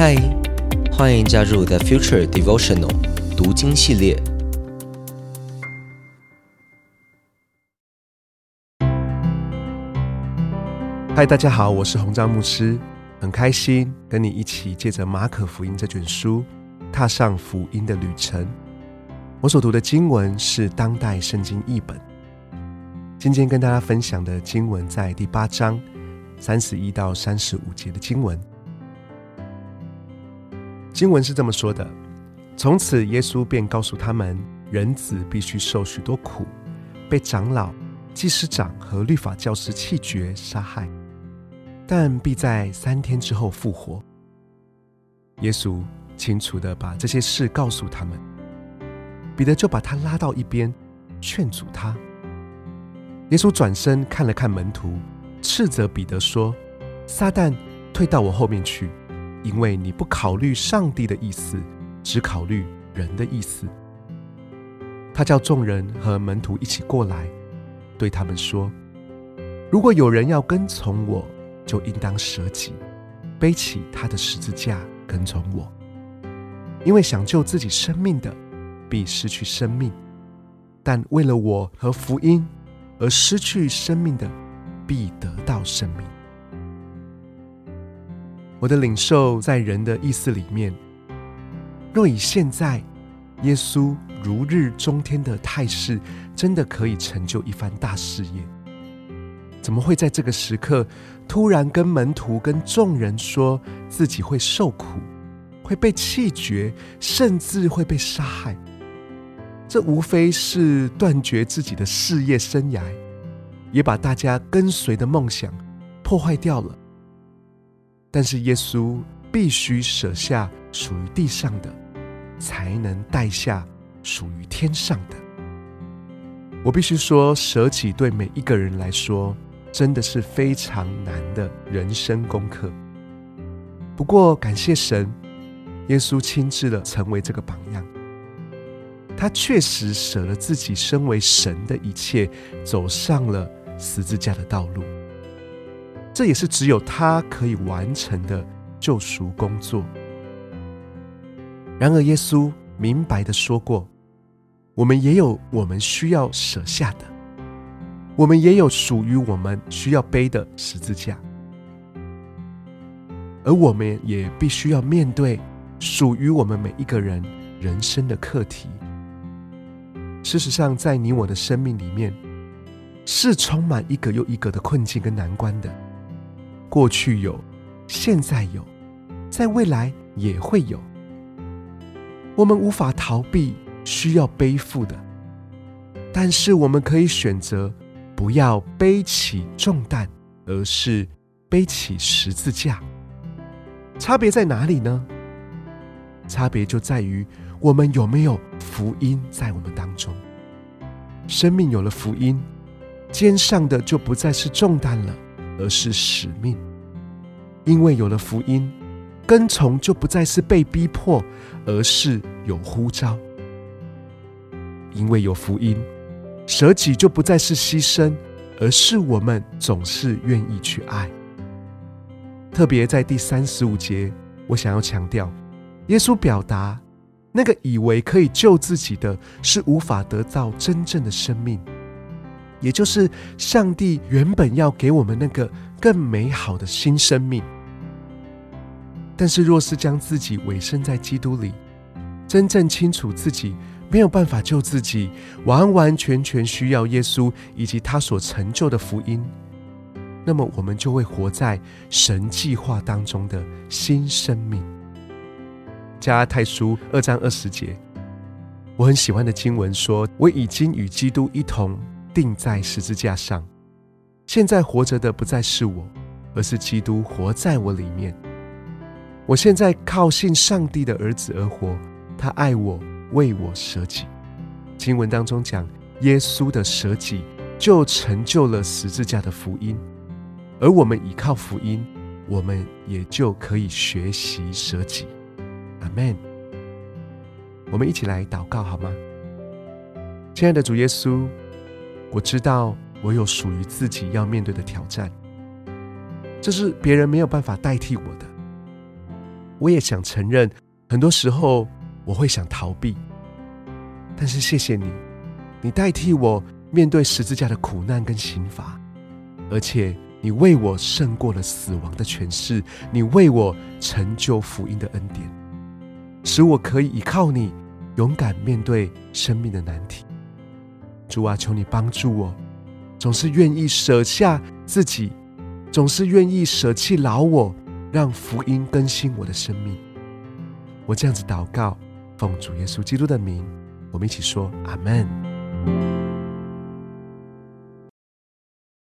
嗨，欢迎加入 The Future Devotional 读经系列。嗨，大家好，我是洪章牧师，很开心跟你一起借着马可福音这卷书，踏上福音的旅程。我所读的经文是当代圣经译本。今天跟大家分享的经文在第八章三十一到三十五节的经文。经文是这么说的：从此，耶稣便告诉他们，人子必须受许多苦，被长老、祭司长和律法教师弃绝、杀害，但必在三天之后复活。耶稣清楚地把这些事告诉他们，彼得就把他拉到一边，劝阻他。耶稣转身看了看门徒，斥责彼得说：“撒旦，退到我后面去，因为你不考虑上帝的意思，只考虑人的意思。”他叫众人和门徒一起过来，对他们说：“如果有人要跟从我，就应当舍己，背起他的十字架跟从我。因为想救自己生命的，必失去生命；但为了我和福音。”而失去生命的，必得到生命。我的领受在人的意思里面，若以现在耶稣如日中天的态势，真的可以成就一番大事业，怎么会在这个时刻突然跟门徒、跟众人说自己会受苦，会被弃绝，甚至会被杀害？这无非是断绝自己的事业生涯，也把大家跟随的梦想破坏掉了。但是耶稣必须舍下属于地上的，才能带下属于天上的。我必须说，舍己对每一个人来说，真的是非常难的人生功课。不过感谢神，耶稣亲自的成为这个榜样。他确实舍了自己身为神的一切，走上了十字架的道路。这也是只有他可以完成的救赎工作。然而，耶稣明白的说过：“我们也有我们需要舍下的，我们也有属于我们需要背的十字架，而我们也必须要面对属于我们每一个人人生的课题。”事实上，在你我的生命里面，是充满一个又一个的困境跟难关的。过去有，现在有，在未来也会有。我们无法逃避需要背负的，但是我们可以选择不要背起重担，而是背起十字架。差别在哪里呢？差别就在于。我们有没有福音在我们当中？生命有了福音，肩上的就不再是重担了，而是使命。因为有了福音，跟从就不再是被逼迫，而是有呼召。因为有福音，舍己就不再是牺牲，而是我们总是愿意去爱。特别在第三十五节，我想要强调，耶稣表达。那个以为可以救自己的，是无法得到真正的生命，也就是上帝原本要给我们那个更美好的新生命。但是，若是将自己委身在基督里，真正清楚自己没有办法救自己，完完全全需要耶稣以及他所成就的福音，那么我们就会活在神计划当中的新生命。加拉太书二章二十节，我很喜欢的经文说：“我已经与基督一同钉在十字架上，现在活着的不再是我，而是基督活在我里面。我现在靠信上帝的儿子而活，他爱我，为我舍己。”经文当中讲，耶稣的舍己就成就了十字架的福音，而我们倚靠福音，我们也就可以学习舍己。阿门。我们一起来祷告好吗？亲爱的主耶稣，我知道我有属于自己要面对的挑战，这是别人没有办法代替我的。我也想承认，很多时候我会想逃避。但是谢谢你，你代替我面对十字架的苦难跟刑罚，而且你为我胜过了死亡的权势，你为我成就福音的恩典，使我可以依靠你，勇敢面对生命的难题。主啊，求你帮助我，总是愿意舍下自己，总是愿意舍弃老我，让福音更新我的生命。我这样子祷告，奉主耶稣基督的名。我们一起说阿门。